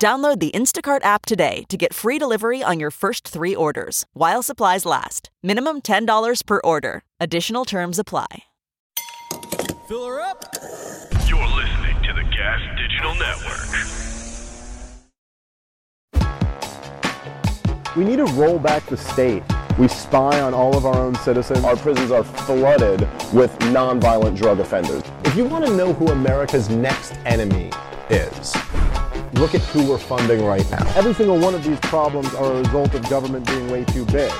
Download the Instacart app today to get free delivery on your first three orders while supplies last. Minimum $10 per order. Additional terms apply. Fill her up. You're listening to the Gas Digital Network. We need to roll back the state. We spy on all of our own citizens. Our prisons are flooded with nonviolent drug offenders. If you want to know who America's next enemy is, look at who we're funding right now. Every single one of these problems are a result of government being way too big.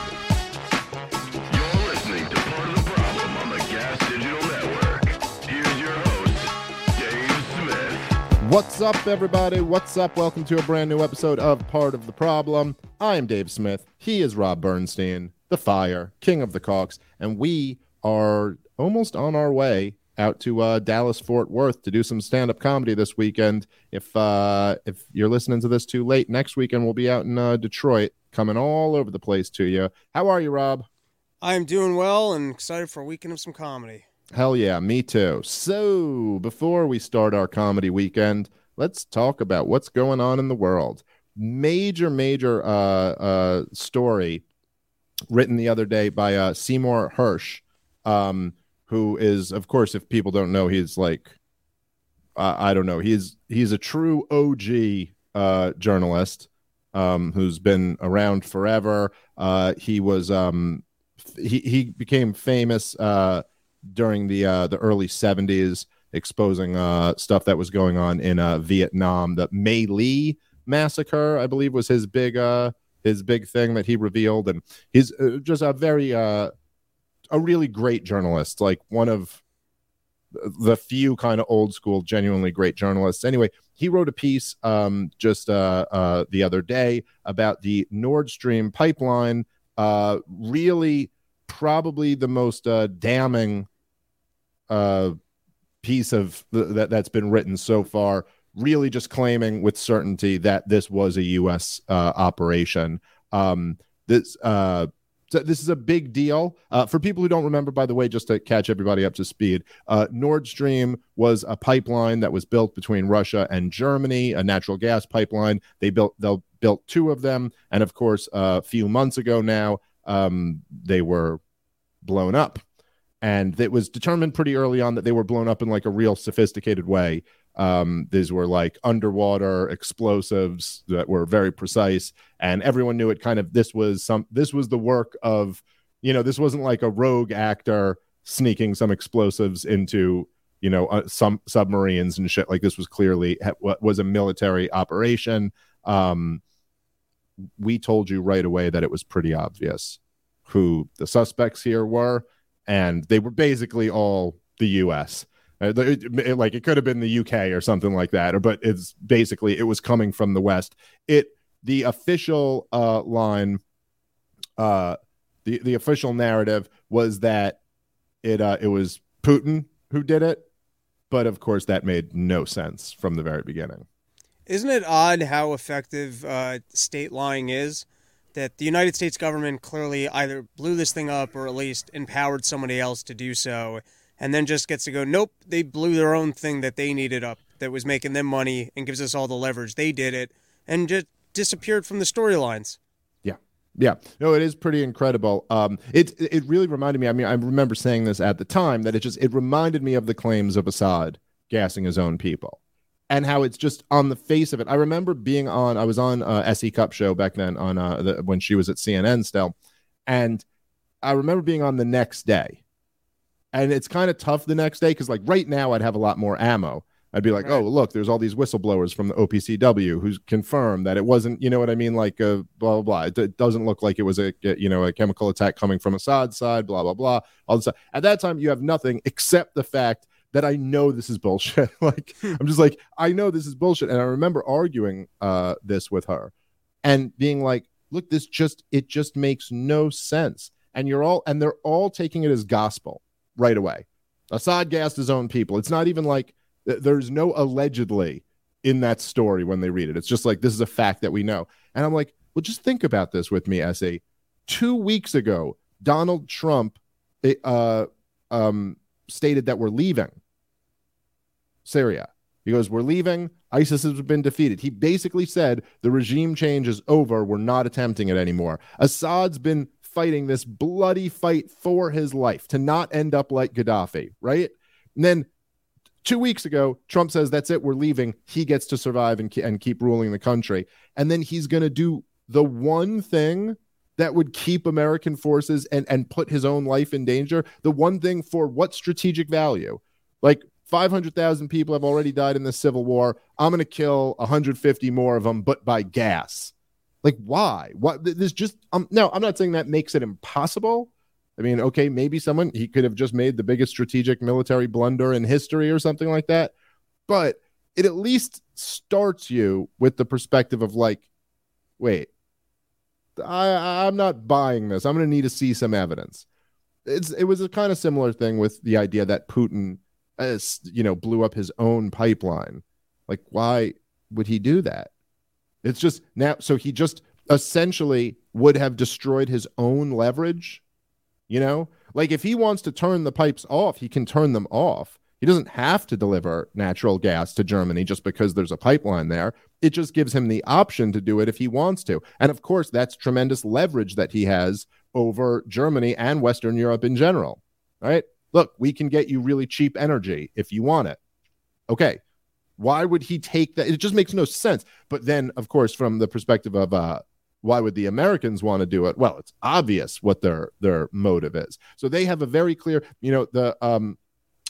You're listening to Part of the Problem on the Gas Digital Network. Here's your host, Dave Smith. What's up, everybody? What's up? Welcome to a brand new episode of Part of the Problem. I am Dave Smith. He is Rob Bernstein, the Fire, King of the Cocks, and we are almost on our way out to uh, Dallas Fort Worth to do some stand up comedy this weekend. If uh, if you're listening to this too late, next weekend we'll be out in uh, Detroit, coming all over the place to you. How are you, Rob? I'm doing well and excited for a weekend of some comedy. Hell yeah, me too. So before we start our comedy weekend, let's talk about what's going on in the world. Major, major uh, uh, story written the other day by uh, Seymour Hersh. Um, who is, of course, if people don't know, he's like, uh, I don't know, he's he's a true OG uh, journalist um, who's been around forever. Uh, he was um, he he became famous uh, during the uh, the early '70s, exposing uh, stuff that was going on in uh, Vietnam. The My Lai massacre, I believe, was his big uh, his big thing that he revealed, and he's uh, just a very uh, a really great journalist, like one of the few kind of old school, genuinely great journalists. Anyway, he wrote a piece um, just uh, uh, the other day about the Nord Stream pipeline. Uh, really, probably the most uh, damning uh, piece of th- that that's been written so far. Really, just claiming with certainty that this was a U.S. Uh, operation. Um, this so this is a big deal. Uh, for people who don't remember, by the way, just to catch everybody up to speed, uh, Nord Stream was a pipeline that was built between Russia and Germany, a natural gas pipeline. They built they built two of them, and of course, uh, a few months ago now, um, they were blown up. And it was determined pretty early on that they were blown up in like a real sophisticated way. Um, these were like underwater explosives that were very precise, and everyone knew it. Kind of this was some this was the work of you know this wasn't like a rogue actor sneaking some explosives into you know uh, some submarines and shit. Like this was clearly was a military operation. Um, we told you right away that it was pretty obvious who the suspects here were, and they were basically all the U.S. Uh, it, it, like it could have been the UK or something like that, but it's basically it was coming from the West. It the official uh, line, uh, the the official narrative was that it uh, it was Putin who did it, but of course that made no sense from the very beginning. Isn't it odd how effective uh, state lying is? That the United States government clearly either blew this thing up or at least empowered somebody else to do so and then just gets to go, nope, they blew their own thing that they needed up that was making them money and gives us all the leverage. They did it and just disappeared from the storylines. Yeah. Yeah. No, it is pretty incredible. Um, it it really reminded me. I mean, I remember saying this at the time that it just it reminded me of the claims of Assad gassing his own people. and how it's just on the face of it. I remember being on, I was on uh, S.E. Cupp show back then on uh, the, when she was at CNN still, and I remember being on the next day, and it's kind of tough the next day because like right now I'd have a lot more ammo. I'd be like, Right. oh look, there's all these whistleblowers from the OPCW who's confirmed that it wasn't, you know what I mean, like uh, blah blah blah. It, it doesn't look like it was a you know a chemical attack coming from Assad's side, blah blah blah. All this at that time you have nothing except the fact that I know this is bullshit. like I'm just like I know this is bullshit, and I remember arguing uh, this with her and being like, look, this just it just makes no sense. And you're all and they're all taking it as gospel right away. Assad gassed his own people. It's not even like there's no allegedly in that story when they read it. It's just like this is a fact that we know. And I'm like, well, just think about this with me, Essay. Two weeks ago, Donald Trump uh, um, stated that we're leaving Syria. He goes, We're leaving. ISIS has been defeated. He basically said the regime change is over. We're not attempting it anymore. Assad's been fighting this bloody fight for his life to not end up like Gaddafi, right? And then two weeks ago, Trump says, That's it. We're leaving. He gets to survive and, and keep ruling the country. And then he's going to do the one thing that would keep American forces and, and put his own life in danger. The one thing for what strategic value? Like 500,000 people have already died in the civil war. I'm going to kill 150 more of them, but by gas. Like, why? What? th- There's just, um, no, I'm not saying that makes it impossible. I mean, okay, maybe someone, he could have just made the biggest strategic military blunder in history or something like that. But it at least starts you with the perspective of like, wait, I, I'm not buying this. I'm going to need to see some evidence. It's it was a kind of similar thing with the idea that Putin, uh, you know, blew up his own pipeline. Like, why would he do that? It's just now. So he just essentially would have destroyed his own leverage. You know, like if he wants to turn the pipes off, he can turn them off. He doesn't have to deliver natural gas to Germany just because there's a pipeline there. It just gives him the option to do it if he wants to. And of course, that's tremendous leverage that he has over Germany and Western Europe in general. Right? Look, we can get you really cheap energy if you want it. Okay. Why would he take that? It just makes no sense. But then, of course, from the perspective of uh, why would the Americans want to do it? Well, it's obvious what their their motive is. So they have a very clear, you know, the um,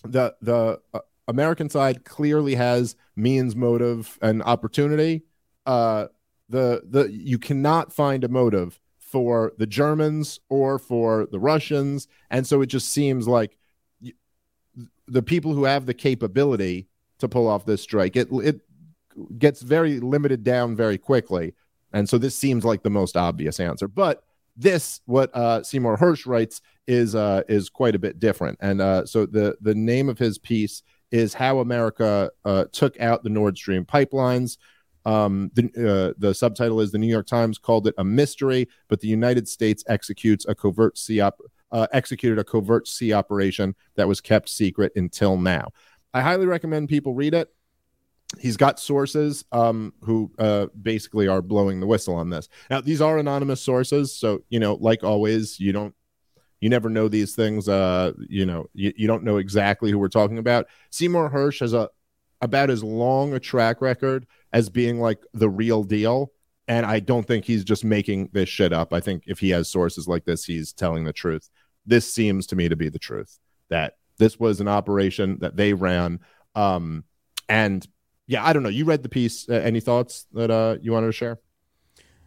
the the uh, American side clearly has means, motive, and opportunity. Uh, the the you cannot find a motive for the Germans or for the Russians, and so it just seems like the people who have the capability to pull off this strike it it gets very limited down very quickly, and so this seems like the most obvious answer. But this, what uh, Seymour Hersh writes, is uh, is quite a bit different. And uh, so the the name of his piece is how America uh, took out the Nord Stream pipelines. Um, the uh, the subtitle is the New York Times called it a mystery, but the United States executes a covert sea op- uh, executed a covert sea operation that was kept secret until now. I highly recommend people read it he's got sources um, who uh, basically are blowing the whistle on this. Now, these are anonymous sources, so you know, like always, you don't, you never know these things. Uh, you know, you, you don't know exactly who we're talking about. Seymour Hersh has a about as long a track record as being like the real deal. And I don't think he's just making this shit up. I think if he has sources like this, he's telling the truth. This seems to me to be the truth that this was an operation that they ran. Um, and yeah, I don't know. You read the piece. Uh, any thoughts that uh, you wanted to share?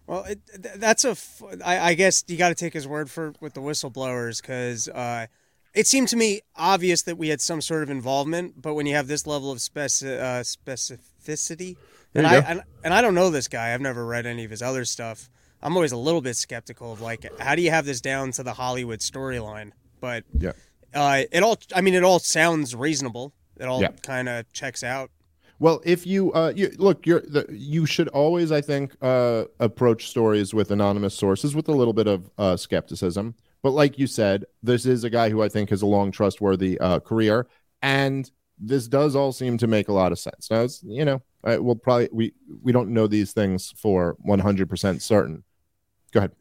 Well, it, that's a. F- I, I guess you got to take his word for with the whistleblowers because uh, it seemed to me obvious that we had some sort of involvement. But when you have this level of speci- uh, specificity, and I and, and I don't know this guy. I've never read any of his other stuff. I'm always a little bit skeptical of like, how do you have this down to the Hollywood storyline? But Yeah. Uh, it all. I mean, it all sounds reasonable. It all Yeah. kind of checks out. Well, if you, uh, you look, you're the, you should always, I think, uh, approach stories with anonymous sources with a little bit of uh, skepticism. But like you said, this is a guy who I think has a long, trustworthy uh, career, and this does all seem to make a lot of sense. Now, it's, you know, I, we'll probably we we don't know these things for one hundred percent certain. Go ahead.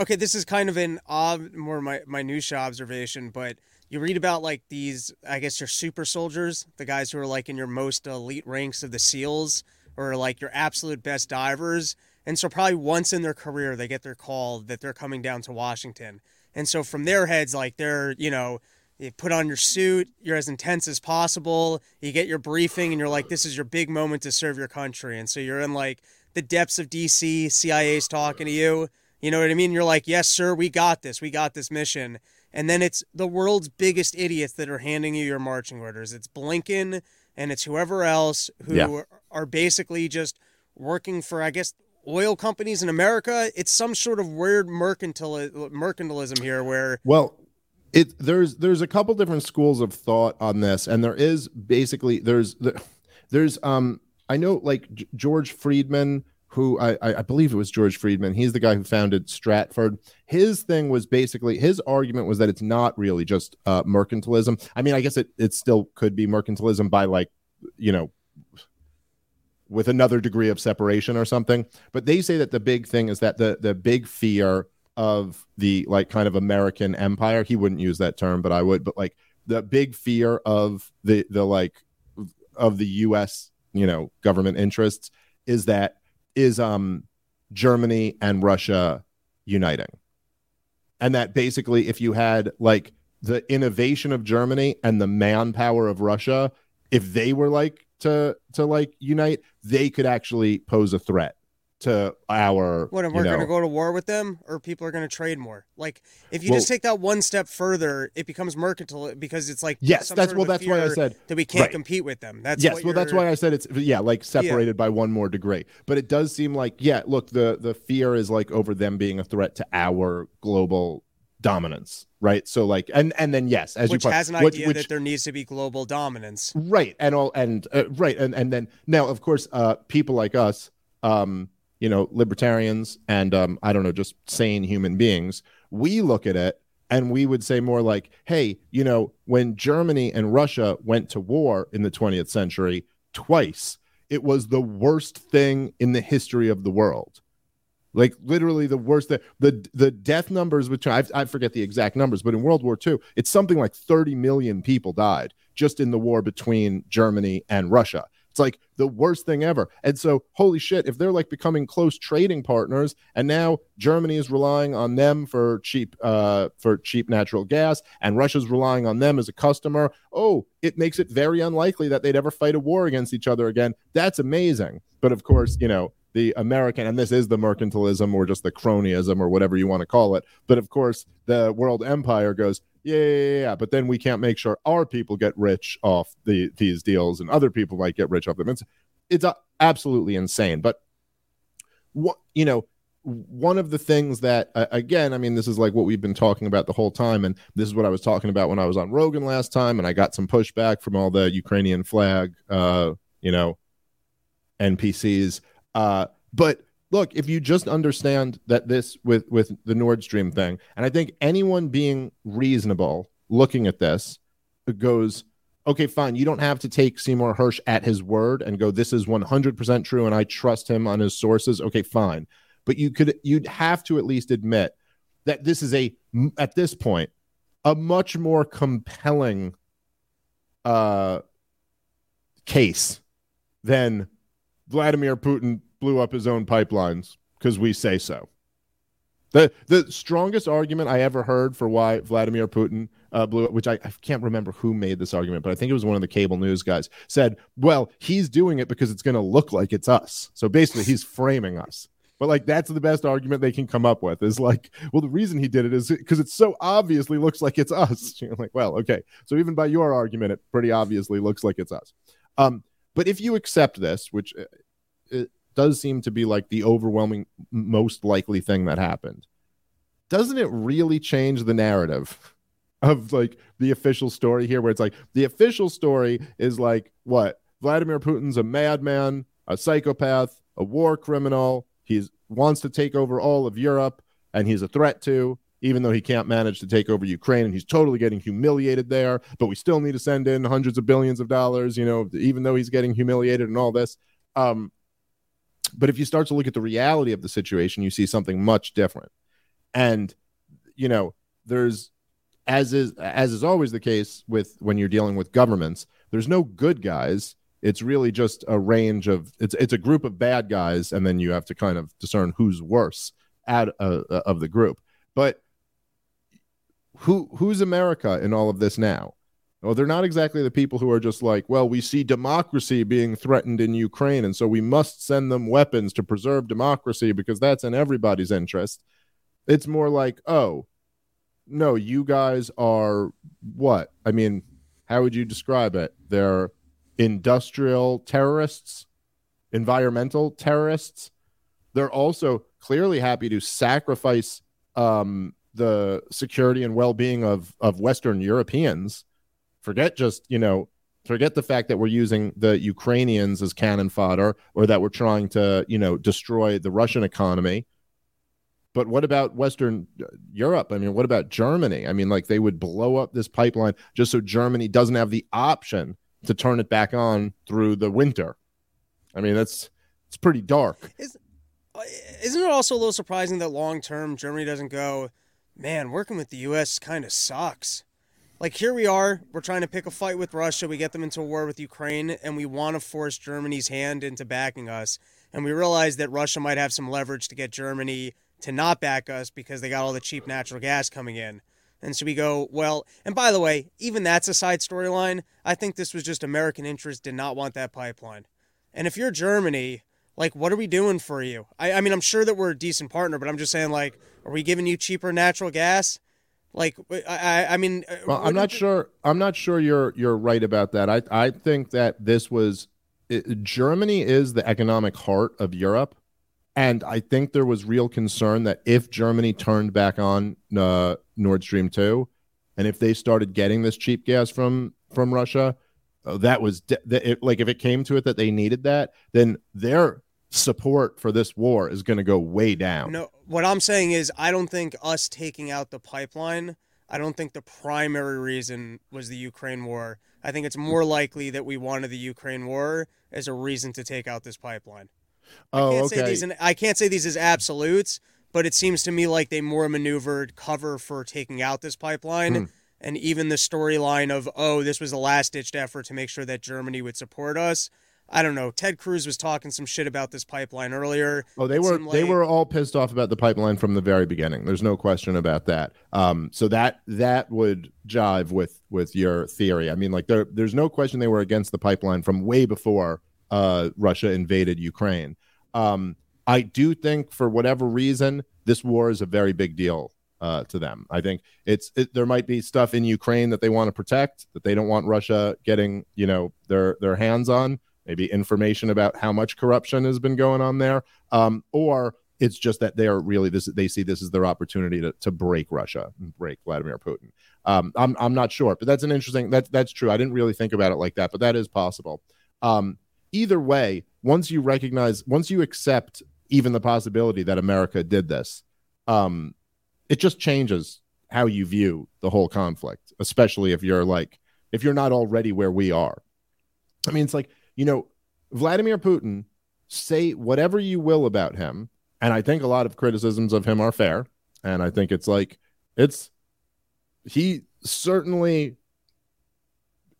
okay, this is kind of an odd, more my minutia observation, but you read about like these, I guess, your super soldiers, the guys who are like in your most elite ranks of the SEALs, or like your absolute best divers, and so probably once in their career they get their call that they're coming down to Washington, and so from their heads, like they're you know. You put on your suit, you're as intense as possible. You get your briefing, and you're like, this is your big moment to serve your country. And so you're in like the depths of DC, CIA's talking to you. You know what I mean? You're like, yes, sir, we got this. We got this mission. And then it's the world's biggest idiots that are handing you your marching orders. It's Blinken and it's whoever else who Yeah. are basically just working for, I guess, oil companies in America. It's some sort of weird mercantil- mercantilism here where Well, it there's there's a couple different schools of thought on this, and there is basically there's the, there's um I know like George Friedman, who I I believe it was George Friedman. He's the guy who founded Stratfor. His thing was basically his argument was that it's not really just uh, mercantilism. I mean, I guess it it still could be mercantilism by like you know with another degree of separation or something. But they say that the big thing is that the the big fear of the like kind of American empire. He wouldn't use that term, but I would. But like the big fear of the the like of the U.S. you know government interests is that is um Germany and Russia uniting, and that basically if you had like the innovation of Germany and the manpower of Russia, if they were like to to like unite, they could actually pose a threat to our what, and we're going to go to war with them or people are going to trade more. Like, if you Well- just take that one step further, it becomes mercantile because it's like, Yes, that's- well, that's why I said- that we can't right. compete with them. That's yes well that's why i said it's yeah like separated by one more degree but it does seem like yeah look the the fear is like over them being a threat to our global dominance right so like and and then yes as which you point- has an which- idea which- that there needs to be global dominance. right and all and uh, right and and then now of course uh people like us um you know libertarians and um i don't know just sane human beings we look at it and we would say more like hey you know when germany and russia went to war in the 20th century twice it was the worst thing in the history of the world. Like literally the worst the the, the death numbers between I, I forget the exact numbers but in world war ii it's something like 30 million people died just in the war between germany and russia it's like the worst thing ever. And so holy shit if they're like becoming close trading partners and now germany is relying on them for cheap uh for cheap natural gas and russia's relying on them as a customer oh it makes it very unlikely that they'd ever fight a war against each other again. That's amazing. But of course you know the American, and this is the mercantilism or just the cronyism or whatever you want to call it. But of course, the world empire goes, yeah, yeah, yeah. But then we can't make sure our people get rich off the these deals, and other people might get rich off them. It's it's absolutely insane. But what you know, one of the things that again, I mean, this is like what we've been talking about the whole time, and this is what I was talking about when I was on Rogan last time, and I got some pushback from all the Ukrainian flag, uh, you know, NPCs. Uh, but look, if you just understand that this with with the Nord Stream thing, and I think anyone being reasonable looking at this goes, okay, fine. You don't have to take Seymour Hersh at his word and go, this is 100% true, and I trust him on his sources. Okay, fine. But you could you'd have to at least admit that this is a at this point a much more compelling uh case than Vladimir Putin blew up his own pipelines because we say so. The the strongest argument I ever heard for why Vladimir Putin uh, blew it, which I, I can't remember who made this argument, but I think it was one of the cable news guys, said, well, he's doing it because it's going to look like it's us. So basically, he's framing us. But like that's the best argument they can come up with is like, well, the reason he did it is because it so obviously looks like it's us. You're like, well, okay. So even by your argument, it pretty obviously looks like it's us. Um, but if you accept this, which uh, it does seem to be like the overwhelming most likely thing that happened, doesn't it really change the narrative of like the official story here? Where it's like the official story is like what Vladimir Putin's a madman, a psychopath, a war criminal. He wants to take over all of Europe, and he's a threat to even though he can't manage to take over Ukraine and he's totally getting humiliated there, but we still need to send in hundreds of billions of dollars, you know, even though he's getting humiliated and all this. Um, but if you start to look at the reality of the situation, you see something much different. and you know there's as is as is always the case with when you're dealing with governments there's no good guys it's really just a range of it's it's a group of bad guys and then you have to kind of discern who's worse out uh, uh, of the group but who who's america in all of this now? Well they're not exactly the people who are just like well we see democracy being threatened in ukraine and so we must send them weapons to preserve democracy because that's in everybody's interest. It's more like oh no you guys are what? I mean how would you describe it? They're industrial terrorists, environmental terrorists. They're also clearly happy to sacrifice um, the security and well-being of of Western Europeans. Forget just you know, forget the fact that we're using the Ukrainians as cannon fodder, or that we're trying to you know destroy the Russian economy. But what about Western uh, Europe? I mean, what about Germany? I mean, like they would blow up this pipeline just so Germany doesn't have the option to turn it back on through the winter. I mean, that's it's pretty dark. Is, uh, isn't it also a little surprising that long term Germany doesn't go, man, working with the U.S. kind of sucks? Like, here we are, we're trying to pick a fight with Russia, we get them into a war with Ukraine, and we want to force Germany's hand into backing us. And we realize that Russia might have some leverage to get Germany to not back us because they got all the cheap natural gas coming in. And so we go, well, and by the way, even that's a side storyline. I think this was just American interest did not want that pipeline. And if you're Germany, like, what are we doing for you? I, I mean, I'm sure that we're a decent partner, but I'm just saying, like, are we giving you cheaper natural gas? Like, I, I mean, uh, well, I'm not sure. I'm not sure you're you're right about that. I I think that this was it, Germany is the economic heart of Europe, and I think there was real concern that if Germany turned back on uh, Nord Stream 2 and if they started getting this cheap gas from from Russia, uh, that was de- it, like if it came to it that they needed that, then their support for this war is going to go way down. No, what I'm saying is I don't think us taking out the pipeline, I don't think the primary reason was the Ukraine war. I think it's more likely that we wanted the Ukraine war as a reason to take out this pipeline. Oh, I can't okay. Say these, I can't say these as absolutes, but it seems to me like they more maneuvered cover for taking out this pipeline. Hmm. And even the storyline of, oh, this was a last ditched effort to make sure that Germany would support us. I don't know. Ted Cruz was talking some shit about this pipeline earlier. Oh, they were seemed they were all pissed off about the pipeline from the very beginning. There's no question about that. Um, so that that would jive with with your theory. I mean, like there there's no question they were against the pipeline from way before uh, Russia invaded Ukraine. Um, I do think for whatever reason this war is a very big deal uh, to them. I think it's it, there might be stuff in Ukraine that they want to protect that they don't want Russia getting you know their their hands on. Maybe information about how much corruption has been going on there, um, or it's just that they are really this. They see this as their opportunity to to break Russia and break Vladimir Putin. Um, I'm I'm not sure, but that's an interesting. That's that's true. I didn't really think about it like that, but that is possible. Um, either way, once you recognize, once you accept even the possibility that America did this, um, it just changes how you view the whole conflict, especially if you're like, if you're not already where we are. I mean, it's like, you know, Vladimir Putin, say whatever you will about him. And I think a lot of criticisms of him are fair. And I think it's like, it's, he certainly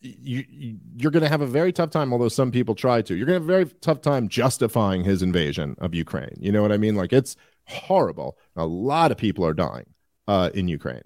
you, you you're going to have a very tough time although some people try to you're going to have a very tough time justifying his invasion of ukraine you know what i mean like it's horrible a lot of people are dying uh, in ukraine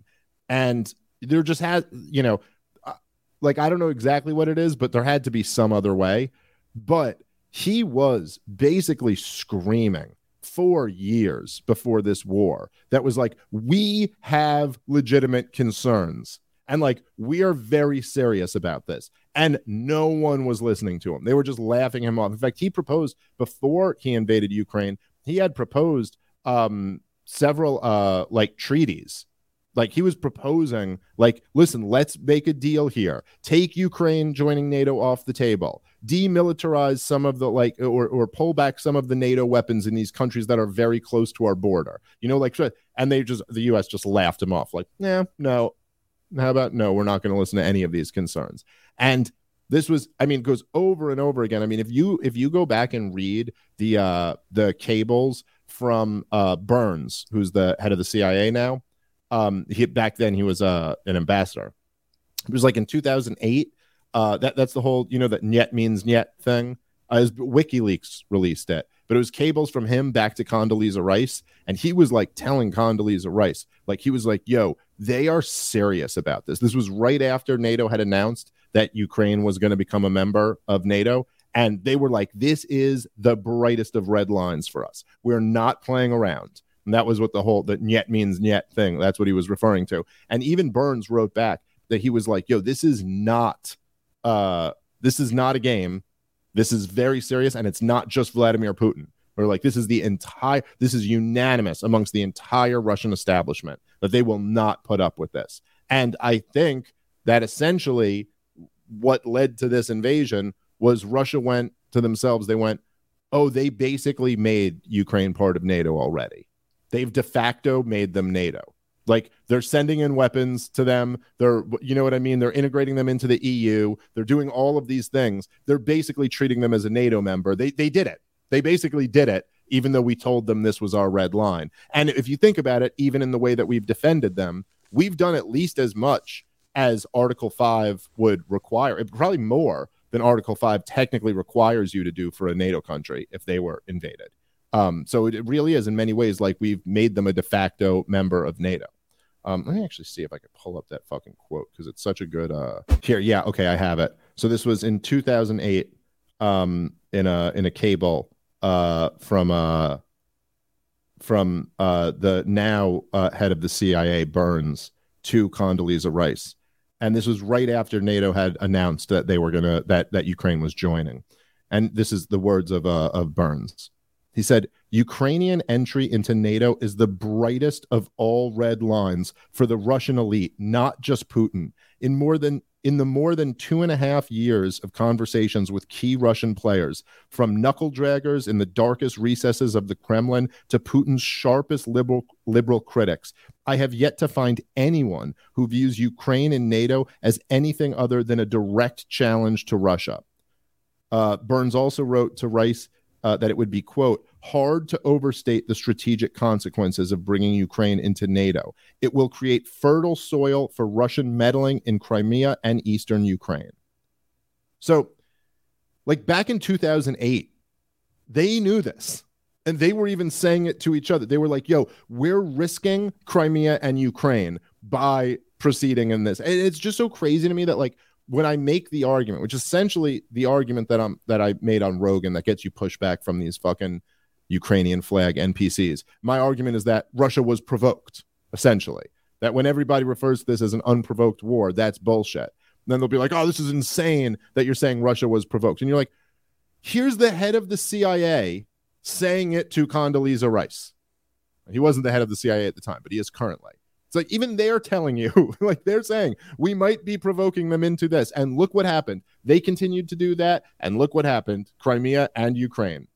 and there just has you know uh, like i don't know exactly what it is but there had to be some other way but he was basically screaming for years before this war that was like we have legitimate concerns and like, we are very serious about this. And no one was listening to him. They were just laughing him off. In fact, he proposed before he invaded Ukraine, he had proposed um, several uh, like treaties. Like he was proposing, like, listen, let's make a deal here. Take Ukraine joining NATO off the table. Demilitarize some of the like, or or pull back some of the NATO weapons in these countries that are very close to our border. You know, like, and they just the U.S. just laughed him off, like, yeah, no, how about no, we're not going to listen to any of these concerns. And this was, I mean, goes over and over again. I mean, if you if you go back and read the uh the cables from uh, Burns, who's the head of the CIA now. Um, he back then he was uh, an ambassador. It was like in 2008. Uh, that that's the whole you know that "niet" means "niet" thing. Uh, WikiLeaks released it, but it was cables from him back to Condoleezza Rice, and he was like telling Condoleezza Rice, like he was like, "Yo, they are serious about this." This was right after NATO had announced that Ukraine was going to become a member of NATO, and they were like, "This is the brightest of red lines for us. We're not playing around." And that was what the whole that "niet" means "niet" thing. That's what he was referring to. And even Burns wrote back that he was like, "Yo, this is not, uh, this is not a game." This is very serious, and it's not just Vladimir Putin. Or like this is the entire this is unanimous amongst the entire Russian establishment that they will not put up with this. And I think that essentially what led to this invasion was Russia went to themselves, they went, Oh, they basically made Ukraine part of NATO already. They've de facto made them NATO. Like they're sending in weapons to them. They're, you know what I mean? They're integrating them into the EU. They're doing all of these things. They're basically treating them as a NATO member. They, they did it. They basically did it, even though we told them this was our red line. And if you think about it, even in the way that we've defended them, we've done at least as much as Article 5 would require, probably more than Article 5 technically requires you to do for a NATO country if they were invaded. Um, so it really is in many ways like we've made them a de facto member of NATO. Um, let me actually see if I can pull up that fucking quote because it's such a good. Uh, here, yeah, okay, I have it. So this was in 2008 um, in a in a cable uh, from uh, from uh, the now uh, head of the CIA Burns to Condoleezza Rice, and this was right after NATO had announced that they were gonna that that Ukraine was joining, and this is the words of uh, of Burns. He said, Ukrainian entry into NATO is the brightest of all red lines for the Russian elite, not just Putin. In more than in the more than two and a half years of conversations with key Russian players, from knuckle draggers in the darkest recesses of the Kremlin to Putin's sharpest liberal, liberal critics, I have yet to find anyone who views Ukraine and NATO as anything other than a direct challenge to Russia. Uh, Burns also wrote to Rice uh, that it would be, quote, hard to overstate the strategic consequences of bringing Ukraine into NATO. It will create fertile soil for Russian meddling in Crimea and eastern Ukraine. So, like back in 2008, they knew this. And they were even saying it to each other. They were like, yo, we're risking Crimea and Ukraine by proceeding in this. And it's just so crazy to me that, like, when I make the argument, which is essentially the argument that I'm that I made on Rogan that gets you pushback from these fucking Ukrainian flag NPCs, my argument is that Russia was provoked, essentially. That when everybody refers to this as an unprovoked war, that's bullshit. then they'll be like, oh, this is insane that you're saying Russia was provoked. And you're like, here's the head of the CIA saying it to Condoleezza Rice. He wasn't the head of the CIA at the time, but he is currently. It's like even they're telling you, like they're saying, we might be provoking them into this. And look what happened. They continued to do that. And look what happened Crimea and Ukraine.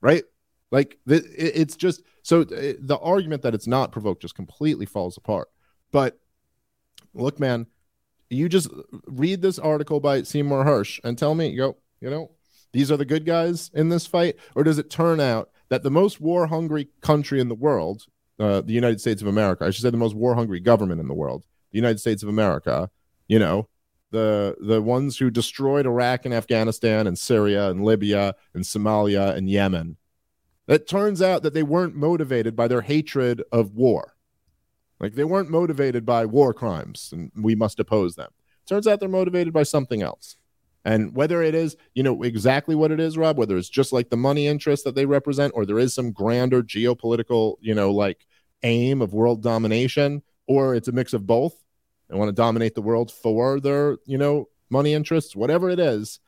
Right? Like it's just so uh, the argument that it's not provoked just completely falls apart. But look, man, you just uh, read this article by Seymour Hersh and tell me, go, you know, these are the good guys in this fight, or does it turn out that the most war hungry country in the world, uh, the United States of America, I should say the most war hungry government in the world, the United States of America, you know, the the ones who destroyed Iraq and Afghanistan and Syria and Libya and Somalia and Yemen it turns out that they weren't motivated by their hatred of war. Like they weren't motivated by war crimes and we must oppose them. Turns out they're motivated by something else. And whether it is, you know, exactly what it is, Rob, whether it's just like the money interest that they represent, or there is some grander geopolitical, you know, like aim of world domination, or it's a mix of both. They want to dominate the world for their, you know, money interests, whatever it is,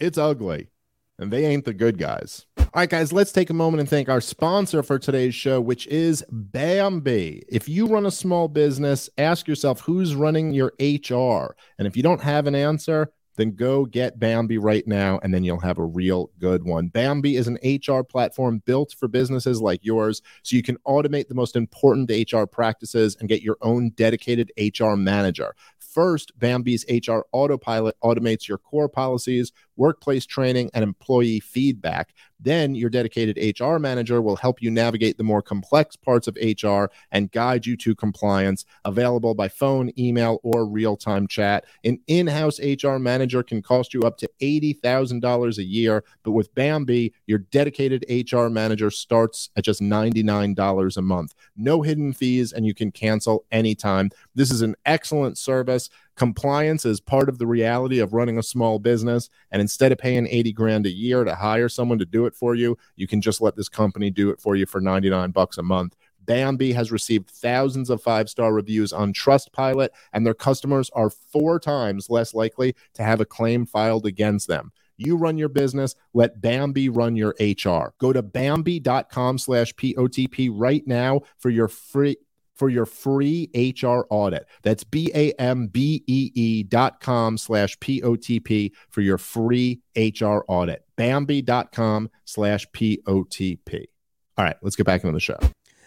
it's ugly and they ain't the good guys. All right, guys, let's take a moment and thank our sponsor for today's show, which is Bambee. If you run a small business, ask yourself who's running your HR. And if you don't have an answer, then go get Bambee right now, and then you'll have a real good one. Bambee is an HR platform built for businesses like yours, so you can automate the most important HR practices and get your own dedicated HR manager. First, Bambee's HR Autopilot automates your core policies, workplace training, and employee feedback. Then your dedicated HR manager will help you navigate the more complex parts of HR and guide you to compliance. Available by phone, email, or real time chat. An in house HR manager can cost you up to $80,000 a year, but with Bambee, your dedicated HR manager starts at just $99 a month. No hidden fees, and you can cancel anytime. This is an excellent service. Compliance is part of the reality of running a small business. And instead of paying 80 grand a year to hire someone to do it for you, you can just let this company do it for you for 99 bucks a month. Bambee has received thousands of five star reviews on Trustpilot, and their customers are four times less likely to have a claim filed against them. You run your business, let Bambee run your HR. Go to Bambee.com slash POTP right now for your free for your free HR audit. That's B-A-M-B-E-E dot com slash P-O-T-P for your free HR audit. Bambee dot com slash P-O-T-P. All right, let's get back into the show.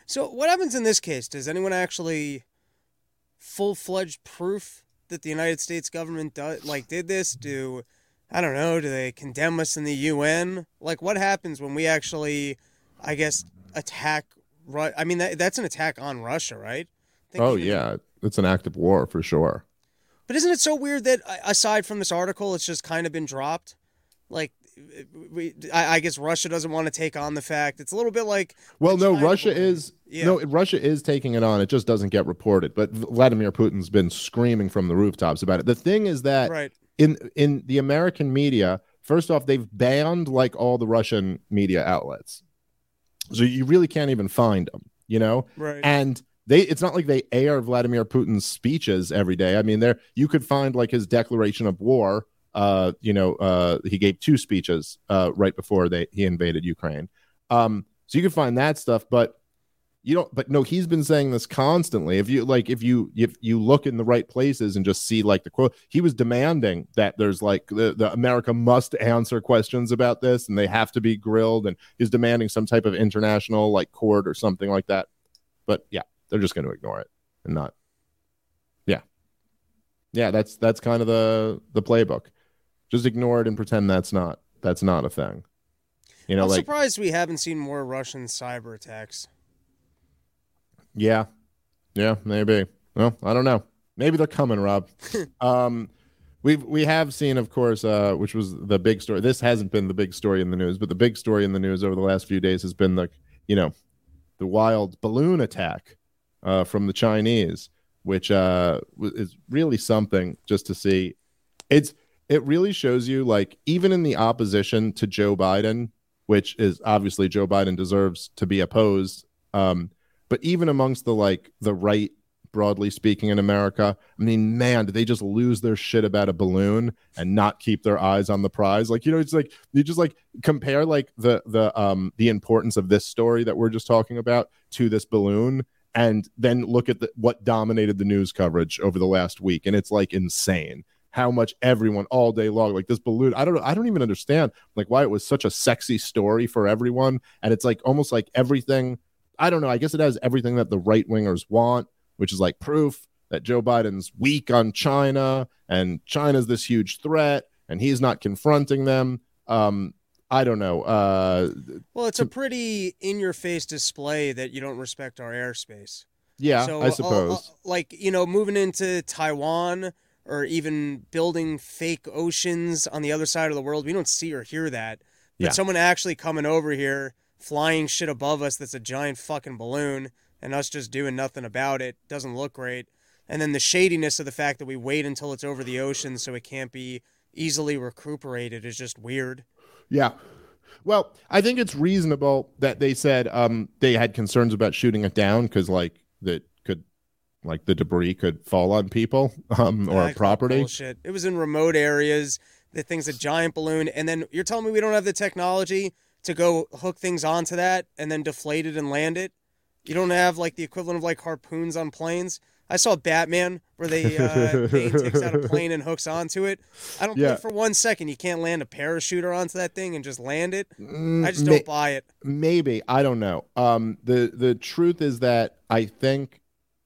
So, what happens in this case? Does anyone actually full fledged proof that the United States government like did this? Do I don't know? Do they condemn us in the UN? Like, what happens when we actually, I guess, attack? Ru- I mean, that, that's an attack on Russia, right? Think Oh, even- yeah. It's an act of war for sure. But isn't it so weird that aside from this article, it's just kind of been dropped? Like, we, I, I guess Russia doesn't want to take on the fact. It's a little bit like Well, no, Russia balloon. is Yeah. no, Russia is taking it on. It just doesn't get reported. But Vladimir Putin's been screaming from the rooftops about it. The thing is that right. in in the American media, first off, they've banned like all the Russian media outlets, so you really can't even find them. You know, Right. and they it's not like they air Vladimir Putin's speeches every day. I mean, there you could find like his declaration of war. Uh, you know, uh, he gave two speeches uh, right before they he invaded Ukraine. Um, so you can find that stuff, but you don't. But no, he's been saying this constantly. If you like, if you if you look in the right places and just see like the quote, he was demanding that there's like the, the America must answer questions about this and they have to be grilled, and he's demanding some type of international like court or something like that. But yeah, they're just going to ignore it and not. Yeah, yeah, that's that's kind of the the playbook. Just ignore it and pretend that's not that's not a thing. You know, I'm like surprised we haven't seen more Russian cyber attacks. Yeah. Yeah, maybe. Well, I don't know. Maybe they're coming, Rob. um we've we have seen, of course, uh, which was the big story. This hasn't been the big story in the news, but the big story in the news over the last few days has been the, you know, the wild balloon attack uh, from the Chinese, which uh, is really something just to see. It's it really shows you like even in the opposition to Joe Biden, which is obviously Joe Biden deserves to be opposed. Um, but even amongst the like the right broadly speaking in america i mean man did they just lose their shit about a balloon and not keep their eyes on the prize? Like you know it's like you just like compare like the the um the importance of this story that we're just talking about to this balloon and then look at the, what dominated the news coverage over the last week. And it's like insane how much everyone all day long like this balloon i don't know i don't even understand like why it was such a sexy story for everyone. And it's like almost like everything I don't know. I guess it has everything that the right wingers want, which is like proof that Joe Biden's weak on China and China's this huge threat and he's not confronting them. Um, I don't know. Uh, Well, it's a pretty in-your-face display that you don't respect our airspace. yeah, so, I uh, suppose. uh, like you know, moving into Taiwan or even building fake oceans on the other side of the world, we don't see or hear that. But Yeah. someone actually coming over here, flying shit above us that's a giant fucking balloon, and us just doing nothing about it doesn't look great. And then the shadiness of the fact that we wait until it's over the ocean so it can't be easily recuperated is just weird. Yeah. Well, I think it's reasonable that they said um, they had concerns about shooting it down because, like, that could, like, the debris could fall on people um, or property. Bullshit. It was in remote areas. The thing's a giant balloon, and then you're telling me we don't have the technology to go hook things onto that and then deflate it and land it. You don't have like the equivalent of like harpoons on planes. I saw Batman where they uh, Bane takes out a plane and hooks onto it. I don't Yeah. think for one second you can't land a parachuter onto that thing and just land it. Mm, I just don't buy it. maybe i don't know um the the truth is that i think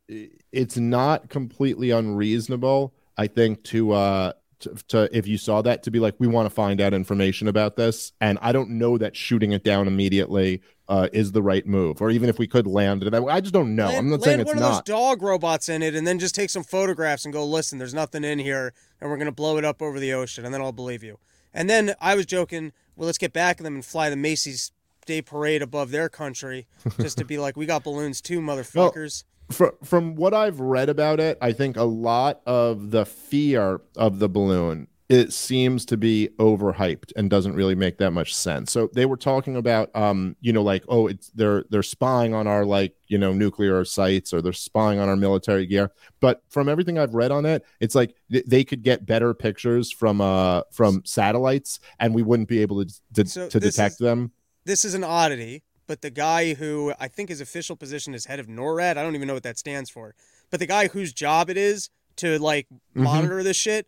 it's not completely unreasonable i think to uh to, to if you saw that to be like we want to find out information about this and i don't know that shooting it down immediately uh, is the right move or even if we could land it i just don't know Land, i'm not saying it's one of not those dog robots in it, and then just take some photographs and go. Listen, there's nothing in here, and we're gonna blow it up over the ocean, and then I'll believe you. And then I was joking. Well, let's get back at them and fly the Macy's Day Parade above their country, just to be like, we got balloons too, motherfuckers. Fr- from from what I've read about it, I think a lot of the fear of the balloon it seems to be overhyped and doesn't really make that much sense. So they were talking about, um, you know, like oh, it's they're they're spying on our like you know nuclear sites or they're spying on our military gear. But from everything I've read on it, it's like th- they could get better pictures from uh from satellites and we wouldn't be able to to, So to detect is- them. this is an oddity, but the guy who I think his official position is head of NORAD, I don't even know what that stands for, but the guy whose job it is to like Mm-hmm. monitor this shit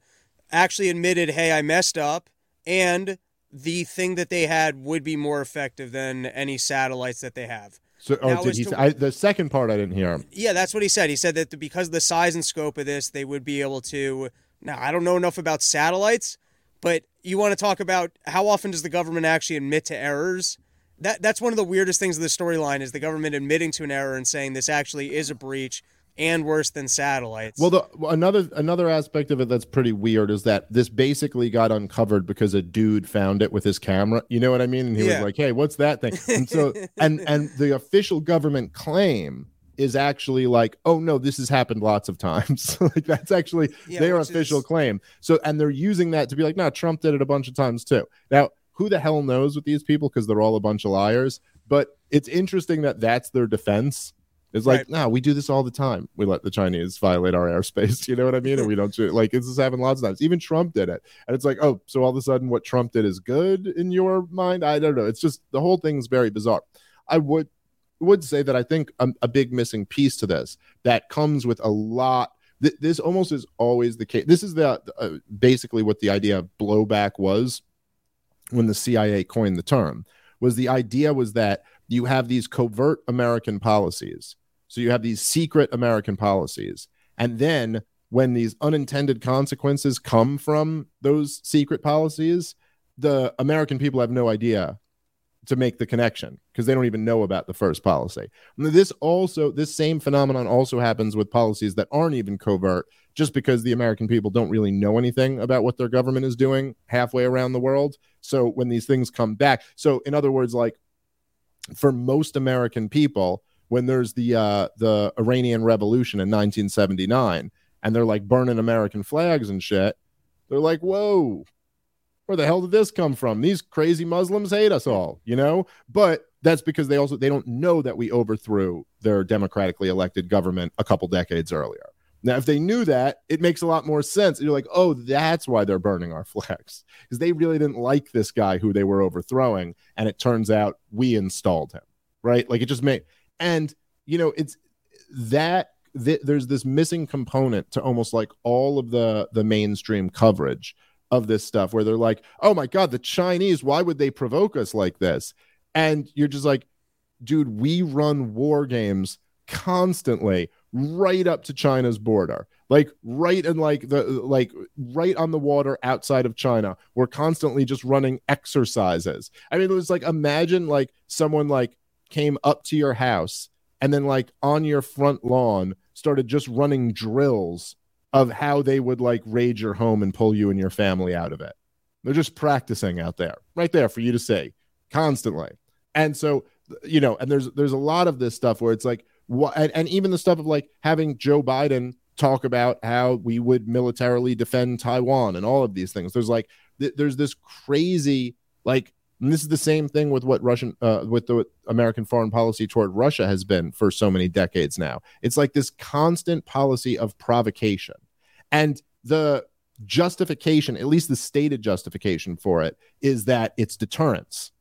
actually admitted, hey, I messed up, and the thing that they had would be more effective than any satellites that they have. So oh, Now, did he? to- I, the second part I didn't hear. Yeah, that's what he said. He said that because of the size and scope of this, they would be able to. Now, I don't know enough about satellites, but you want to talk about how often does the government actually admit to errors? That that's one of the weirdest things of the storyline is the government admitting to an error and saying this actually is a breach and worse than satellites. Well, the another another aspect of it that's pretty weird is that this basically got uncovered because a dude found it with his camera. You know what I mean? And he Yeah. was like, "Hey, what's that thing?" And so and and the official government claim is actually like, "Oh no, this has happened lots of times." like that's actually Yeah, their official is- claim. So and they're using that to be like, "No, Trump did it a bunch of times too." Now, who the hell knows with these people because they're all a bunch of liars? But it's interesting that that's their defense. It's like, Right. no, we do this all the time. We let the Chinese violate our airspace. You know what I mean? And we don't do like this is happening lots of times. Even Trump did it. And it's like, oh, so all of a sudden what Trump did is good in your mind? I don't know. It's just the whole thing's very bizarre. I would would say that I think a, a big missing piece to this that comes with a lot. Th- this almost is always the case. This is the uh, basically what the idea of blowback was when the CIA coined the term. Was the idea was that you have these covert American policies. So you have these secret American policies. And then when these unintended consequences come from those secret policies, the American people have no idea to make the connection because they don't even know about the first policy. This also, this same phenomenon also happens with policies that aren't even covert, just because the American people don't really know anything about what their government is doing halfway around the world. So when these things come back, so in other words, like for most American people, when there's the uh, the Iranian Revolution in 1979, and they're like burning American flags and shit, they're like, "Whoa, where the hell did this come from? These crazy Muslims hate us all," you know. But that's because they also they don't know that we overthrew their democratically elected government a couple decades earlier. Now, if they knew that, it makes a lot more sense. You're like, oh, that's why they're burning our flags because they really didn't like this guy who they were overthrowing, and it turns out we installed him, right? Like it just made, and you know, it's that th- there's this missing component to almost like all of the the mainstream coverage of this stuff where they're like, oh my god, the Chinese, why would they provoke us like this? And you're just like, dude, we run war games constantly right up to China's border. Like right and like the like right on the water outside of China. We're constantly just running exercises. I mean, it was like imagine like someone like came up to your house and then like on your front lawn started just running drills of how they would like raid your home and pull you and your family out of it. They're just practicing out there, right there for you to see constantly. And so, you know, and there's there's a lot of this stuff where it's like what and, and even the stuff of like having Joe Biden talk about how we would militarily defend Taiwan and all of these things. There's like th- there's this crazy like and this is the same thing with what Russian uh, with the American foreign policy toward Russia has been for so many decades now. It's like this constant policy of provocation. And the justification, at least the stated justification for it, is that it's deterrence.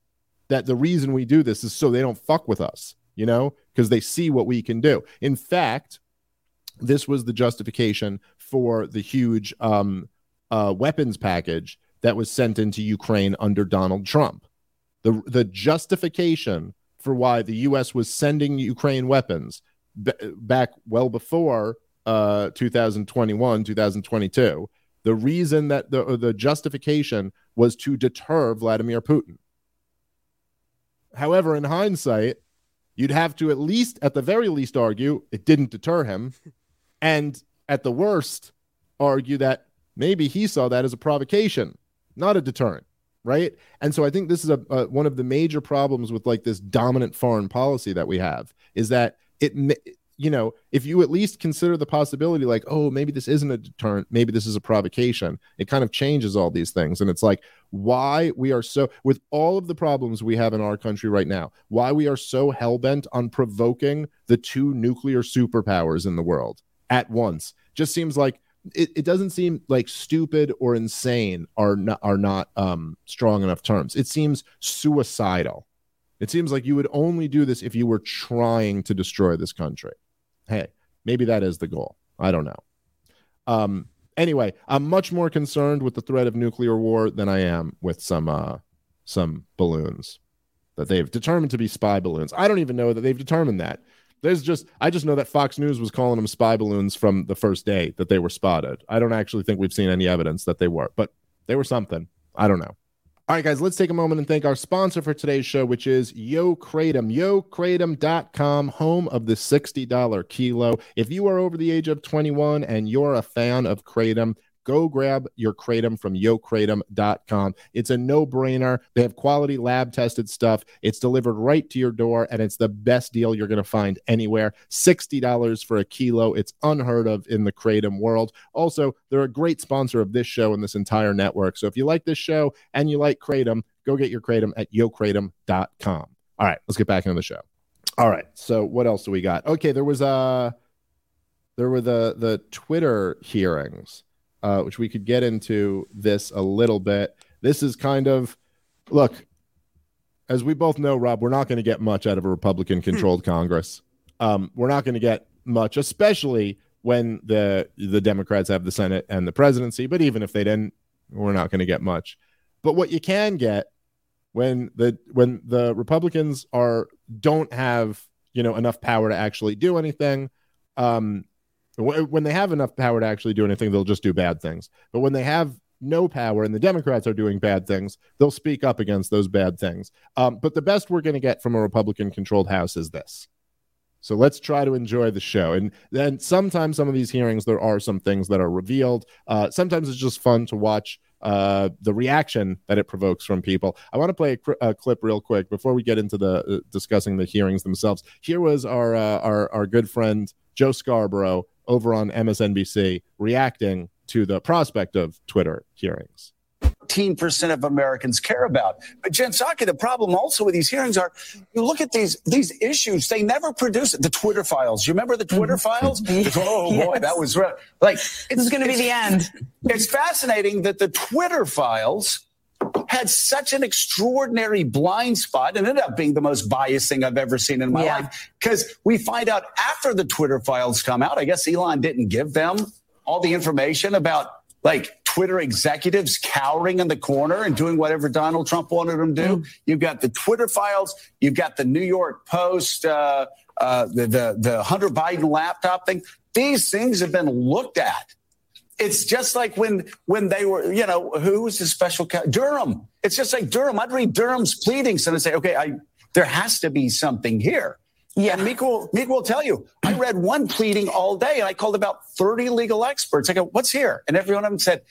That the reason we do this is so they don't fuck with us, you know, because they see what we can do. In fact, this was the justification for the huge um, uh, weapons package that was sent into Ukraine under Donald Trump. The, the justification for why the U.S. was sending Ukraine weapons b- back well before uh, 2021, 2022, The reason that the the justification was to deter Vladimir Putin. However, in hindsight, you'd have to at least, at the very least, argue it didn't deter him, and at the worst, argue that maybe he saw that as a provocation, not a deterrent, right? And so I think this is a, a one of the major problems with like this dominant foreign policy that we have is that it you know, if you at least consider the possibility, like, oh, maybe this isn't a deterrent, maybe this is a provocation, it kind of changes all these things. And it's like, why we are so, with all of the problems we have in our country right now, why we are so hell bent on provoking the two nuclear superpowers in the world at once just seems like it, it doesn't seem like stupid or insane are not, are not um, strong enough terms. It seems suicidal. It seems like you would only do this if you were trying to destroy this country. Hey, maybe that is the goal. I don't know. Um, anyway, I'm much more concerned with the threat of nuclear war than I am with some uh, some balloons that they've determined to be spy balloons. I don't even know that they've determined that. There's just I just know that Fox News was calling them spy balloons from the first day that they were spotted. I don't actually think we've seen any evidence that they were, but they were something. I don't know. All right, guys, let's take a moment and thank our sponsor for today's show, which is Yo Kratom. YoKratom.com, home of the $60 kilo. If you are over the age of 21 and you're a fan of Kratom, go grab your kratom from yokratom.com. It's a no brainer. They have quality lab tested stuff. It's delivered right to your door, and it's the best deal you're going to find anywhere. $60 for a kilo. It's unheard of in the kratom world. Also, they're a great sponsor of this show and this entire network. So if you like this show and you like kratom, go get your kratom at yokratom.com. All right, let's get back into the show. All right. So what else do we got? Okay, there was uh there were the the Twitter hearings uh, which we could get into this a little bit. This is kind of look, as we both know, Rob, we're not going to get much out of a Republican controlled Congress. Um, we're not going to get much, especially when the the Democrats have the Senate and the presidency. But even if they didn't, we're not going to get much. But what you can get when the when the Republicans are don't have you know enough power to actually do anything, um, when they have enough power to actually do anything, they'll just do bad things. But when they have no power and the Democrats are doing bad things, they'll speak up against those bad things. Um, but the best we're going to get from a Republican controlled House is this. So let's try to enjoy the show. And then sometimes some of these hearings, there are some things that are revealed. Uh, sometimes it's just fun to watch uh, the reaction that it provokes from people. I want to play a, cr- a, clip real quick before we get into the uh, discussing the hearings themselves. Here was our uh, our our good friend Joe Scarborough over on MSNBC reacting to the prospect of Twitter hearings. 15% of Americans care about. But Jen Psaki, the problem also with these hearings are you look at these these issues, they never produce it. The Twitter files. You remember the Twitter mm-hmm. files? Oh boy, that was re- like this is going to be the end. It's fascinating that the Twitter files had such an extraordinary blind spot and ended up being the most biased thing I've ever seen in my Yeah. life. Because we find out after the Twitter files come out, I guess Elon didn't give them all the information about like Twitter executives cowering in the corner and doing whatever Donald Trump wanted them to do. You've got the Twitter files, you've got the New York Post, uh, uh, the, the the Hunter Biden laptop thing. These things have been looked at it's just like when when they were, you know, who was the special ca- Durham? It's just like Durham. I'd read Durham's pleadings and I'd say, okay, I there has to be something here. Yeah. And Mika will, Mika will tell you, I read one pleading all day and I called about 30 legal experts. I go, what's here? And every one of them said,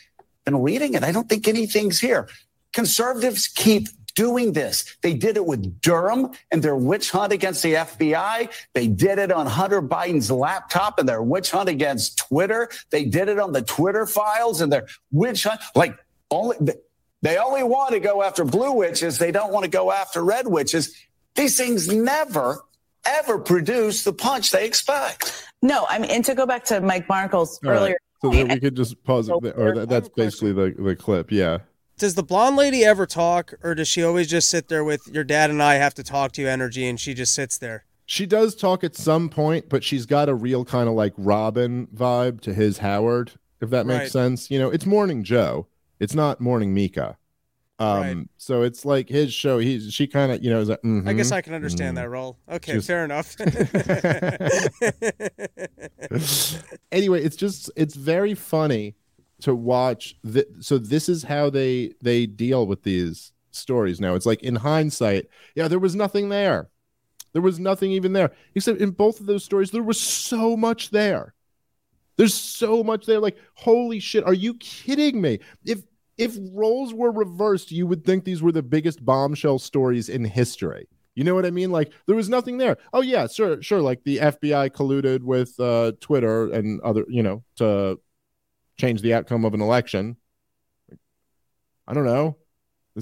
been reading it. I don't think anything's here. Conservatives keep doing this. They did it with Durham and their witch hunt against the FBI. They did it on Hunter Biden's laptop and their witch hunt against Twitter. They did it on the Twitter files and their witch hunt. Like only they only want to go after blue witches. They don't want to go after red witches. These things never ever produce the punch they expect. No, I mean, and to go back to Mike Barnicle's All right. earlier. So that we could just pause it, there, or that, that's basically the, the clip. Yeah. Does the blonde lady ever talk, or does she always just sit there with your dad and I have to talk to you energy, and she just sits there? She does talk at some point, but she's got a real kind of like Robin vibe to his Howard, if that makes Right. sense. You know, it's Morning Joe. It's not Morning Mika. Um, Right. so it's like his show. He's she kind of you know is like, I guess I can understand mhm. that role. Okay, Just- fair enough. anyway, it's just it's very funny to watch. Th- so this is how they they deal with these stories now. It's like in hindsight, yeah, there was nothing there. There was nothing even there. Except in both of those stories, there was so much there. There's so much there. Like, holy shit, are you kidding me? If if roles were reversed, you would think these were the biggest bombshell stories in history. You know what I mean? Like there was nothing there. Oh yeah, sure, sure. Like the FBI colluded with uh, Twitter and other, you know, to change the outcome of an election. I don't know.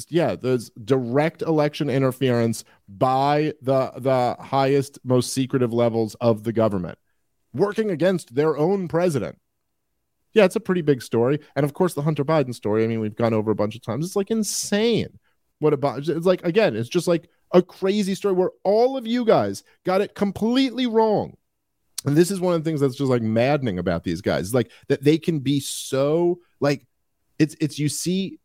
Yeah, there's direct election interference by the the highest, most secretive levels of the government, working against their own president. Yeah, it's a pretty big story, and of course the Hunter Biden story. I mean, we've gone over a bunch of times. It's like insane. What about? It's like again, it's just like a crazy story where all of you guys got it completely wrong. And this is one of the things that's just like maddening about these guys, like that they can be so like it's it's you see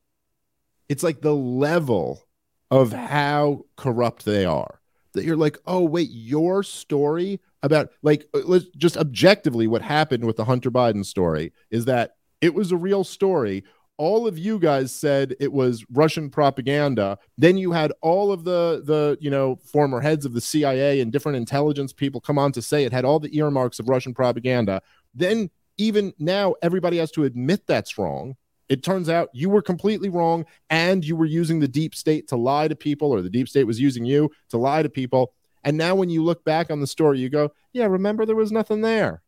it's like the level of how corrupt they are that you're like oh wait your story about like uh, let's just objectively what happened with the hunter biden story is that it was a real story all of you guys said it was russian propaganda. Then you had all of the the you know former heads of the cia and different intelligence people come on to say it had all the earmarks of russian propaganda. Then even now everybody has to admit that's wrong. It turns out you were completely wrong and you were using the deep state to lie to people or the deep state was using you to lie to people. And now when you look back on the story you go yeah remember there was nothing there.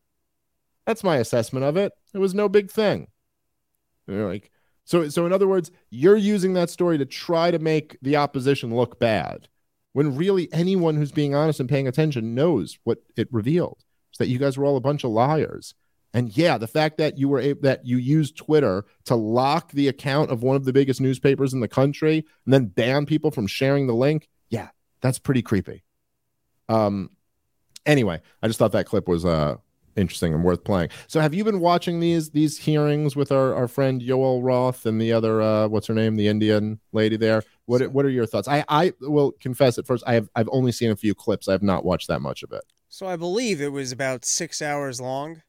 That's my assessment of it. It was no big thing. You're like so so in other words you're using that story to try to make the opposition look bad when really anyone who's being honest and paying attention knows what it revealed is that you guys were all a bunch of liars and yeah, the fact that you were able, that you used Twitter to lock the account of one of the biggest newspapers in the country and then ban people from sharing the link, yeah, that's pretty creepy. Um anyway, I just thought that clip was uh interesting and worth playing. So have you been watching these these hearings with our, our friend Yoel Roth and the other uh what's her name, the Indian lady there? What what are your thoughts? I I will confess at first I have I've only seen a few clips. I have not watched that much of it. So I believe it was about six hours long.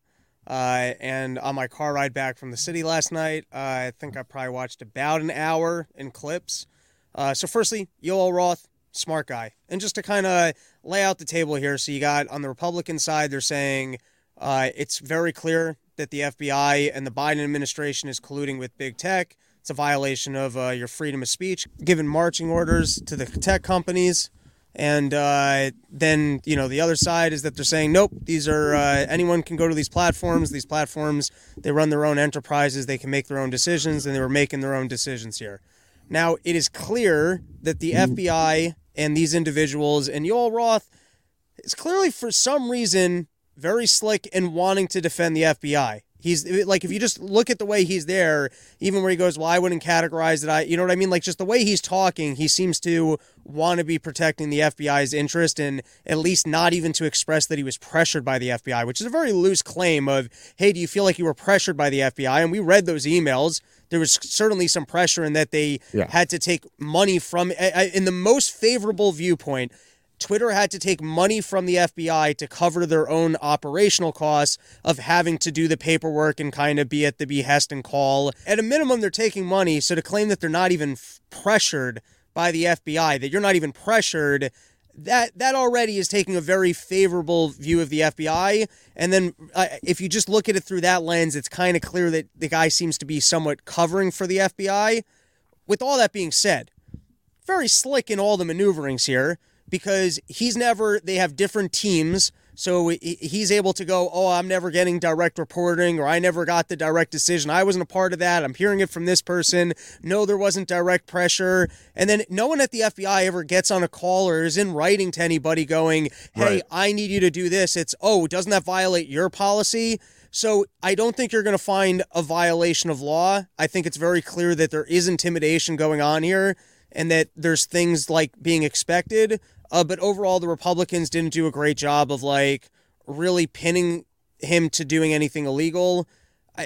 Uh, and on my car ride back from the city last night, uh, I think I probably watched about an hour in clips. Uh, so, firstly, Yoel Roth, smart guy. And just to kind of lay out the table here, so you got on the Republican side, they're saying uh, it's very clear that the FBI and the Biden administration is colluding with big tech. It's a violation of uh, your freedom of speech, giving marching orders to the tech companies. And uh, then, you know, the other side is that they're saying, nope, these are uh, anyone can go to these platforms. These platforms, they run their own enterprises, they can make their own decisions, and they were making their own decisions here. Now, it is clear that the FBI and these individuals and Yoel Roth is clearly, for some reason, very slick in wanting to defend the FBI. He's like, if you just look at the way he's there, even where he goes, well, I wouldn't categorize it. I, you know what I mean? Like, just the way he's talking, he seems to want to be protecting the FBI's interest and at least not even to express that he was pressured by the FBI, which is a very loose claim of, hey, do you feel like you were pressured by the FBI? And we read those emails. There was certainly some pressure in that they Yeah. had to take money from, in the most favorable viewpoint, Twitter had to take money from the FBI to cover their own operational costs of having to do the paperwork and kind of be at the behest and call. At a minimum, they're taking money. So to claim that they're not even f- pressured by the FBI, that you're not even pressured, that that already is taking a very favorable view of the FBI. And then uh, if you just look at it through that lens, it's kind of clear that the guy seems to be somewhat covering for the FBI. With all that being said, very slick in all the maneuverings here because he's never they have different teams. So he's able to go oh i'm never getting direct reporting or i never got the direct decision. I wasn't a part of that. I'm hearing it from this person. No there wasn't direct pressure. And then no one at the fbi ever gets on a call or is in writing to anybody going hey Right. i need you to do this. It's oh doesn't that violate your policy? So I don't think you're going to find a violation of law. I think it's very clear that there is intimidation going on here and that there's things like being expected. Uh, but overall, the Republicans didn't do a great job of like really pinning him to doing anything illegal.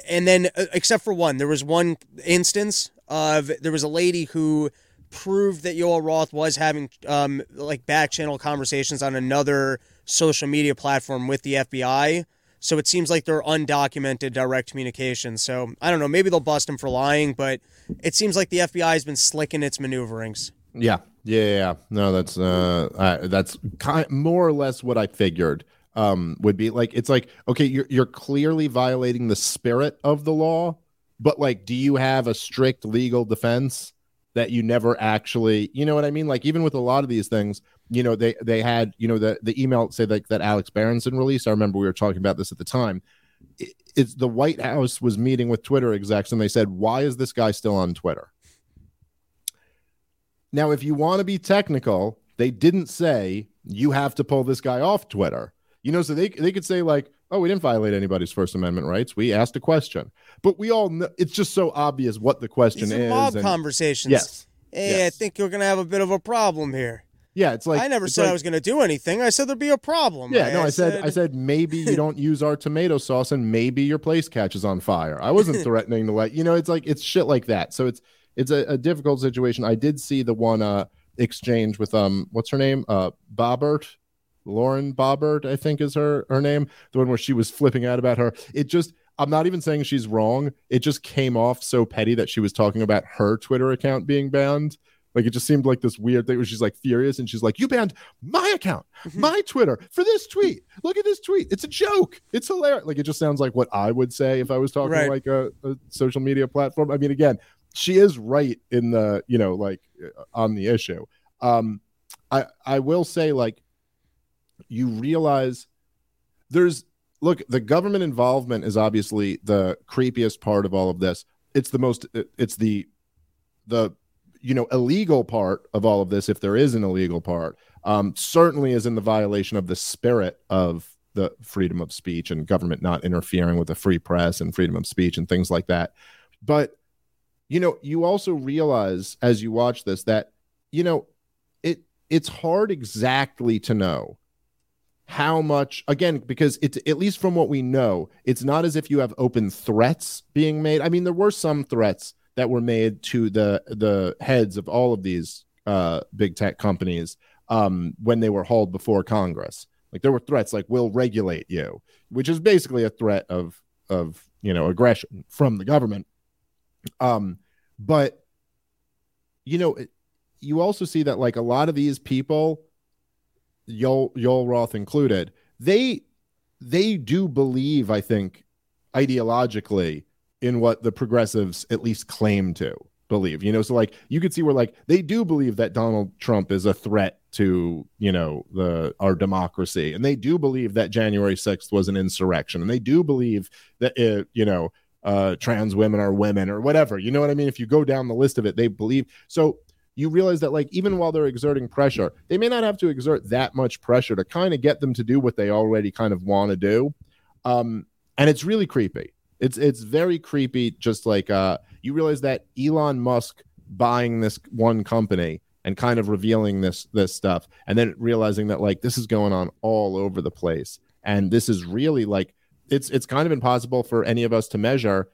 And then, uh, except for one, there was one instance of there was a lady who proved that Yoel Roth was having um, like back channel conversations on another social media platform with the FBI. So it seems like they're undocumented direct communication. So I don't know. Maybe they'll bust him for lying, but it seems like the FBI has been slick in its maneuverings. Yeah, yeah. No, that's uh, that's kind more or less what I figured. Um, would be like it's like okay, you're you're clearly violating the spirit of the law, but like, do you have a strict legal defense that you never actually, you know what I mean? Like even with a lot of these things, you know, they they had you know the the email say like that Alex Berenson released. I remember we were talking about this at the time. It, it's the White House was meeting with Twitter execs and they said, why is this guy still on Twitter? Now, if you want to be technical, they didn't say you have to pull this guy off Twitter. You know, so they they could say like, "Oh, we didn't violate anybody's First Amendment rights. We asked a question." But we all know it's just so obvious what the question These are is. mob and- conversations. Yes. Hey, Yes. I think you're gonna have a bit of a problem here. Yeah, it's like I never said I was gonna do anything. I said there'd be a problem. Yeah, no, I said I said maybe you don't use our tomato sauce and maybe your place catches on fire. I wasn't threatening to let you know. It's like it's shit like that. So it's it's a, a difficult situation. I did see the one uh exchange with um what's her name uh Boebert. Lauren Boebert, I think is her her name. The one where she was flipping out about her. It just I'm not even saying she's wrong. It just came off so petty that she was talking about her Twitter account being banned. Like it just seemed like this weird thing where she's like furious and she's like, You banned my account, my Twitter for this tweet. Look at this tweet. It's a joke. It's hilarious. Like it just sounds like what I would say if I was talking Right. like a, a social media platform. I mean, again, she is right in the, you know, like uh, on the issue. Um, I I will say, like, you realize there's look, the government involvement is obviously the creepiest part of all of this. It's the most it's the the you know illegal part of all of this if there is an illegal part um certainly is in the violation of the spirit of the freedom of speech and government not interfering with the free press and freedom of speech and things like that but you know you also realize as you watch this that you know it it's hard exactly to know how much again because it's at least from what we know it's not as if you have open threats being made. I mean there were some threats that were made to the the heads of all of these uh big tech companies um when they were hauled before congress. Like there were threats like we'll regulate you which is basically a threat of of you know aggression from the government. Um but you know you also see that like a lot of these people Joel Yoel Roth included, they they do believe, I think, ideologically in what the progressives at least claim to believe. You know, so like you could see where like they do believe that Donald Trump is a threat to, you know, the our democracy. And they do believe that January 6th was an insurrection. And they do believe that it, you know, uh trans women are women or whatever. You know what I mean? If you go down the list of it, they believe so you realize that like even while they're exerting pressure they may not have to exert that much pressure to kind of get them to do what they already kind of want to do um and it's really creepy it's it's very creepy just like uh you realize that Elon Musk buying this one company and kind of revealing this this stuff and then realizing that like this is going on all over the place and this is really like it's it's kind of impossible for any of us to measure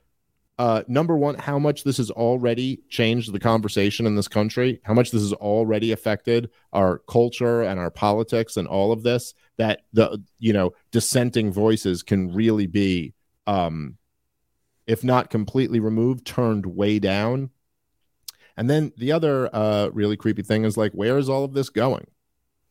uh, number one, how much this has already changed the conversation in this country, how much this has already affected our culture and our politics and all of this, that the, you know, dissenting voices can really be, um, if not completely removed, turned way down. And then the other uh, really creepy thing is like, where is all of this going?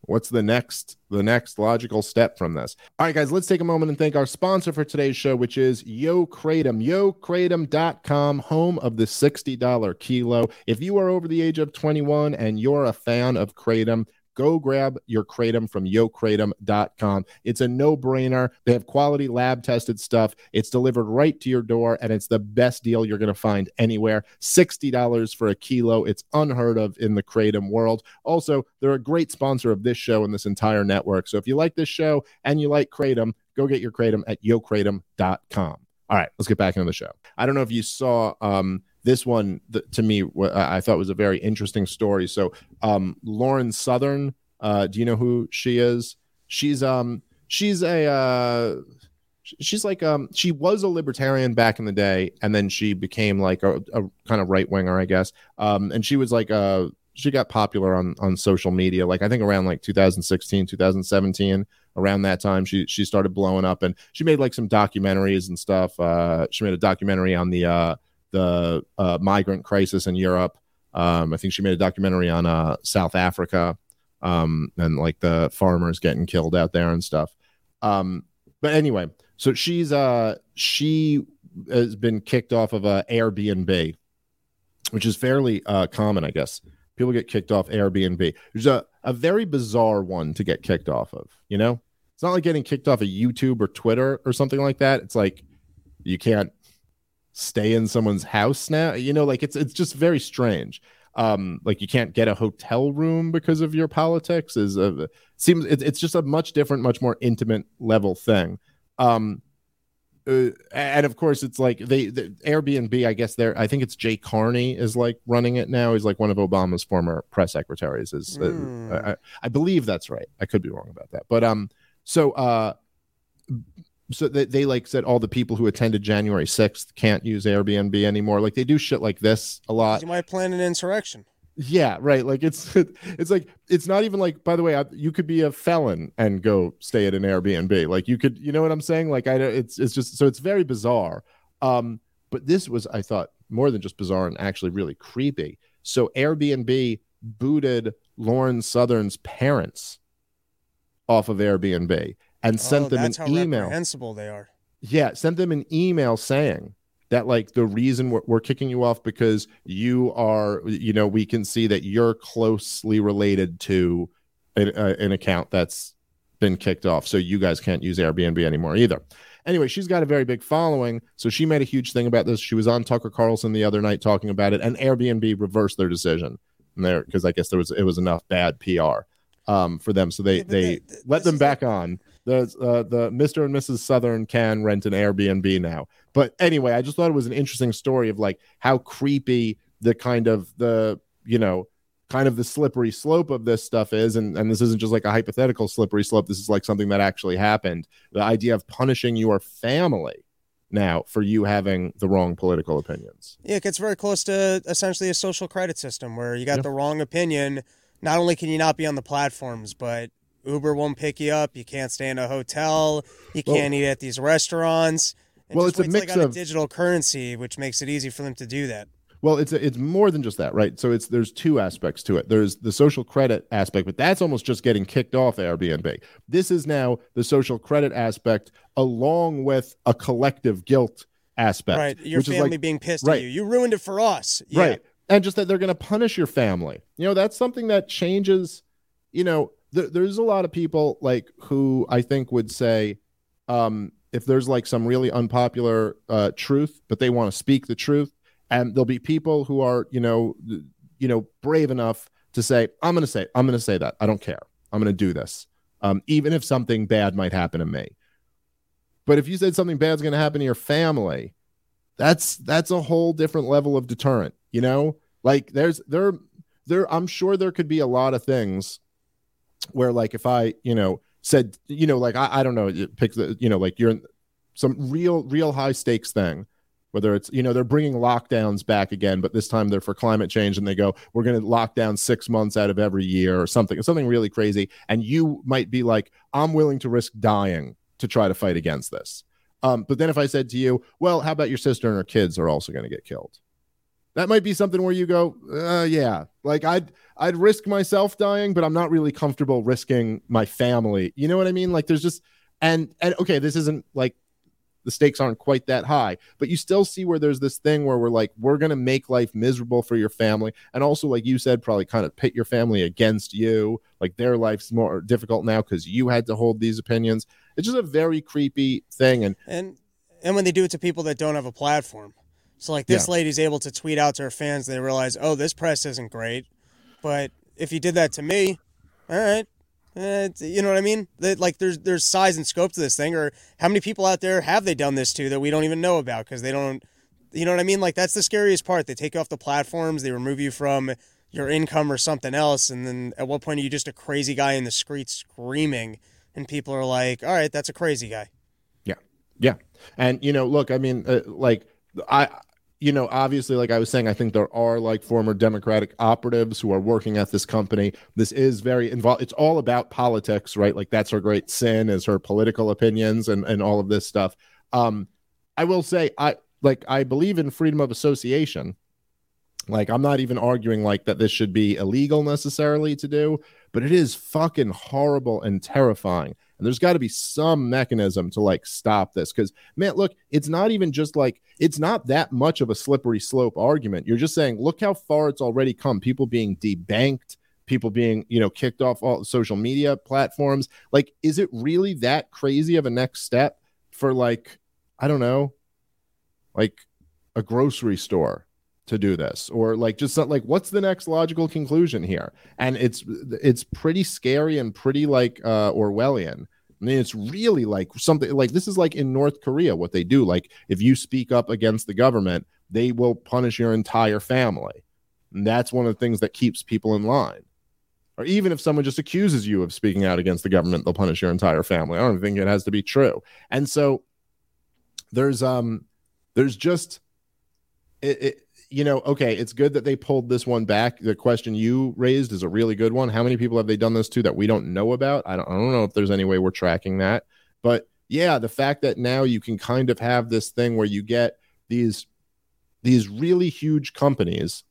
What's the next the next logical step from this? All right, guys, let's take a moment and thank our sponsor for today's show, which is Yo Kratom. YoKratom.com, home of the $60 kilo. If you are over the age of 21 and you're a fan of Kratom, go grab your kratom from yokratom.com. It's a no-brainer. They have quality lab tested stuff. It's delivered right to your door and it's the best deal you're going to find anywhere. $60 for a kilo. It's unheard of in the kratom world. Also, they're a great sponsor of this show and this entire network. So if you like this show and you like kratom, go get your kratom at yokratom.com. All right, let's get back into the show. I don't know if you saw um this one to me I thought was a very interesting story. So um Lauren Southern, uh do you know who she is? She's um she's a uh she's like um she was a libertarian back in the day and then she became like a, a kind of right winger, I guess. Um and she was like uh she got popular on on social media like I think around like 2016, 2017 around that time she she started blowing up and she made like some documentaries and stuff uh she made a documentary on the uh the uh migrant crisis in europe. Um i think she made a documentary on uh south africa um and like the farmers getting killed out there and stuff. Um but anyway so she's uh she has been kicked off of a airbnb which is fairly uh common i guess. People get kicked off airbnb. There's a a very bizarre one to get kicked off of you know? It's not like getting kicked off of youtube or twitter or something like that. It's like you can't stay in someone's house now you know like it's it's just very strange. Um like you can't get a hotel room because of your politics is a seems it, it's just a much different much more intimate level thing. Um uh, and of course it's like they the airbnb i guess they're i think it's jay carney is like running it now. He's like one of obama's former press secretaries is Mm. uh, I, I believe that's right. I could be wrong about that. But um so uh so they, they like said all the people who attended january 6th can't use airbnb anymore like they do shit like this a lot You might plan an insurrection. yeah, right. Like it's it's like it's not even like. By the way, I, you could be a felon and go stay at an Airbnb. Like you could, you know what I'm saying? Like I, don't- it's it's just so it's very bizarre. Um, but this was I thought more than just bizarre and actually really creepy. So Airbnb booted Lauren Southern's parents off of Airbnb and sent oh, them an how email. reprehensible they are. Yeah, sent them an email saying that like the reason we're, we're kicking you off because you are, you know, we can see that you're closely related to an, uh, an account that's been kicked off, so you guys can't use Airbnb anymore either. Anyway, she's got a very big following, so she made a huge thing about this. She was on Tucker Carlson the other night talking about it, and Airbnb reversed their decision there because I guess there was it was enough bad PR um, for them, so they Yeah, they they- let them back on. The uh, the Mr. and Mrs. Southern can rent an Airbnb now. But anyway, I just thought it was an interesting story of like how creepy the kind of the you know kind of the slippery slope of this stuff is and and this isn't just like a hypothetical slippery slope this is like something that actually happened the idea of punishing your family now for you having the wrong political opinions Yeah, it gets very close to essentially a social credit system where you got Yeah. the wrong opinion. Not only can you not be on the platforms, but Uber won't pick you up. You can't stay in a hotel. You Well- can't eat at these restaurants. And Well, just it's a mix of- a digital currency, which makes it easy for them to do that. Well, it's it's more than just that, right? So it's there's two aspects to it. There's the social credit aspect, but that's almost just getting kicked off Airbnb. This is now the social credit aspect along with a collective guilt aspect. right. Your family like- being pissed right. at you. You ruined it for us. Yeah. Right. And just that they're going to punish your family. You know, that's something that changes, you know, th- there's a lot of people like who I think would say um if there's like some really unpopular uh truth, but they want to speak the truth and there'll be people who are, you know, you know, brave enough to say I'm going to say I'm going to say that. I don't care. I'm going to do this. Um even if something bad might happen to me. But if you said something bad's going to happen to your family, that's that's a whole different level of deterrent you know like there's there there i'm sure there could be a lot of things where like if i you know said you know like i, I don't know pick the you know like you're in some real real high stakes thing whether it's you know they're bringing lockdowns back again but this time they're for climate change and they go we're going to lock down six months out of every year or something something really crazy and you might be like i'm willing to risk dying to try to fight against this um, but then if I said to you, well, how about your sister and her kids are also going to get killed? That might be something where you go, uh, yeah, like I'd I'd risk myself dying, but I'm not really comfortable risking my family. You know what I mean? Like there's just and and okay, this isn't like the stakes aren't quite that high, but you still see where there's this thing where we're like, we're gonna make life miserable for your family, and also like you said, probably kind of pit your family against you. Like their life's more difficult now because you had to hold these opinions. It's just a very creepy thing, and And and when they do it to people that don't have a platform. So like this Yeah. lady's able to tweet out to her fans, they realize, oh, this press isn't great. But if you did that to me, all right. eh, you know what I mean? That like there's there's size and scope to this thing, or how many people out there have they done this to that we don't even know about because they don't, you know what I mean? Like that's the scariest part. They take you off the platforms, they remove you from your income or something else, and then at what point are you just a crazy guy in the street screaming, and people are like, all right, that's a crazy guy. Yeah, yeah, and you know, look, I mean, uh, like I, you know, obviously, like I was saying, I think there are like former Democratic operatives who are working at this company. This is very involved. It's all about politics, right? Like that's her great sin is her political opinions and and all of this stuff. Um, I will say, I like I believe in freedom of association. Like I'm not even arguing like that this should be illegal necessarily to do, but it is fucking horrible and terrifying. And there's got to be some mechanism to like stop this because man, look, it's not even just like it's not that much of a slippery slope argument. You're just saying, look how far it's already come. People being debanked, people being you know kicked off all social media platforms. Like, is it really that crazy of a next step for like I don't know, like a grocery store to do this? Or like just like what's the next logical conclusion here? And it's it's pretty scary and pretty like uh orwellian. I mean it's really like something like this is like in north korea what they do. Like if you speak up against the government they will punish your entire family. And that's one of the things that keeps people in line. Or even if someone just accuses you of speaking out against the government they'll punish your entire family. I don't think it has to be true. And so there's um there's just it, it you know, okay, it's good that they pulled this one back. The question you raised is a really good one. How many people have they done this to that we don't know about? I don't, I don't know if there's any way we're tracking that. But yeah, the fact that now you can kind of have this thing where you get these these really huge companies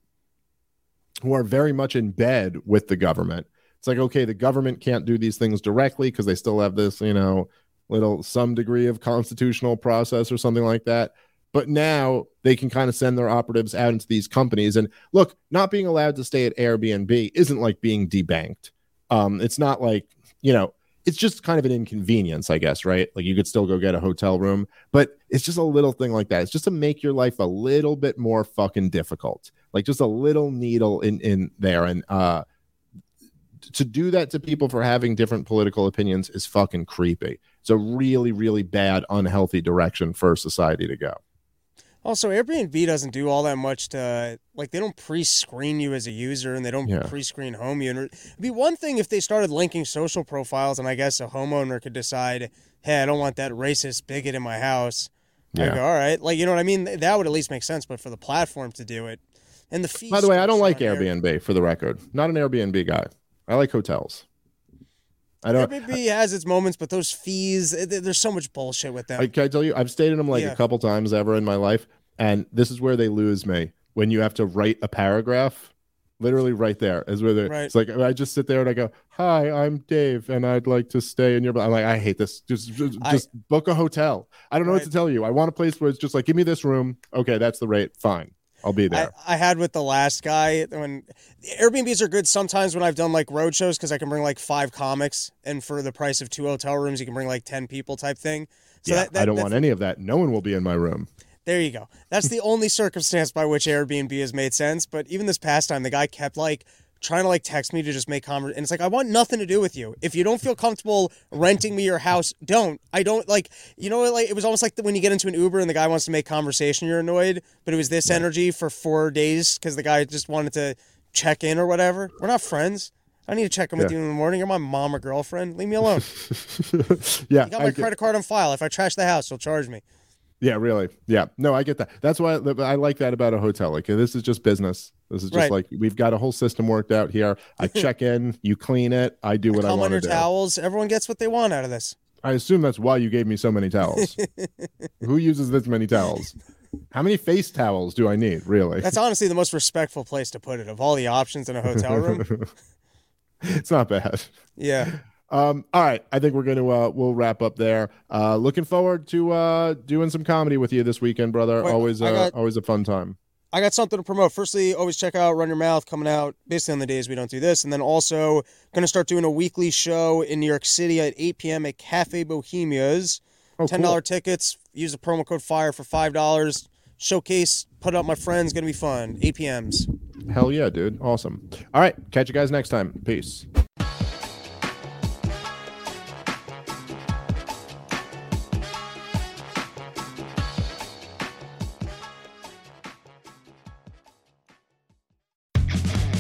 who are very much in bed with the government. It's like, okay, the government can't do these things directly because they still have this, you know, little some degree of constitutional process or something like that. But now they can kind of send their operatives out into these companies. And look, not being allowed to stay at Airbnb isn't like being debanked. Um, it's not like, you know, it's just kind of an inconvenience, I guess, right? Like you could still go get a hotel room, but it's just a little thing like that. It's just to make your life a little bit more fucking difficult. Like just a little needle in in there. And uh to do that to people for having different political opinions is fucking creepy. It's a really, really bad, unhealthy direction for society to go. Also, Airbnb doesn't do all that much to like they don't pre-screen you as a user and they don't Yeah. pre-screen home you. It'd be one thing if they started linking social profiles and I guess a homeowner could decide, hey, I don't want that racist bigot in my house. Yeah. go, all right, like you know what I mean. That would at least make sense. But for the platform to do it, and the fees. By the way, I don't like on Airbnb for the record. Not an Airbnb guy. I like hotels. I don't. Airbnb has its moments, but those fees, eh, there- there's so much bullshit with them. I, can I tell you, I've stayed in them like Yeah. a couple times ever in my life, and this is where they lose me. When you have to write a paragraph, literally right there is where Right. it's like I just sit there and I go, "Hi, I'm Dave, and I'd like to stay in your." I'm like, I hate this. Just, just, I- just book a hotel. I don't know what to tell you. I want a place where it's just like, give me this room. Okay, that's the rate. Fine, I'll be there. I had with the last guy when Airbnbs are good sometimes when I've done like road shows because I can bring like five comics and for the price of two hotel rooms you can bring like ten people type thing. So yeah, that, that, I don't want any of that. No one will be in my room. There you go. That's the only circumstance by which Airbnb has made sense. But even this past time, the guy kept like trying to like text me to just make conversation. And it's like, I want nothing to do with you. If you don't feel comfortable renting me your house, don't. I don't like, you know, like it was almost like when you get into an Uber and the guy wants to make conversation, you're annoyed. But it was this energy for four days because the guy just wanted to check in or whatever. We're not friends. I need to check in with Yeah. you in the morning. You're my mom or girlfriend. Leave me alone. yeah, You got I my get- credit card on file. If I trash the house, you'll charge me. Yeah, really. Yeah. No, I get that. That's why I, like that about a hotel. Like this is just business. This is just Right. like we've got a whole system worked out here. I check in, you clean it, I do what I, want to do. towels. Everyone gets what they want out of this. I assume that's why you gave me so many towels. Who uses this many towels? How many face towels do I need, really? That's honestly the most respectful place to put it of all the options in a hotel room. it's not bad. yeah. Um, all right, I think we're gonna uh, we'll wrap up there. Uh, looking forward to uh, doing some comedy with you this weekend, brother. Always uh, got- always a fun time. I got something to promote. Firstly, always check out Run Your Mouth coming out basically on the days we don't do this. And then also going to start doing a weekly show in New York City at 8 p.m. at Cafe Bohemia's. Oh, $10 cool. tickets. Use the promo code FIRE for $5. Showcase, put up my friends. Going to be fun. 8 p.m.s. Hell yeah, dude. Awesome. All right, catch you guys next time. Peace.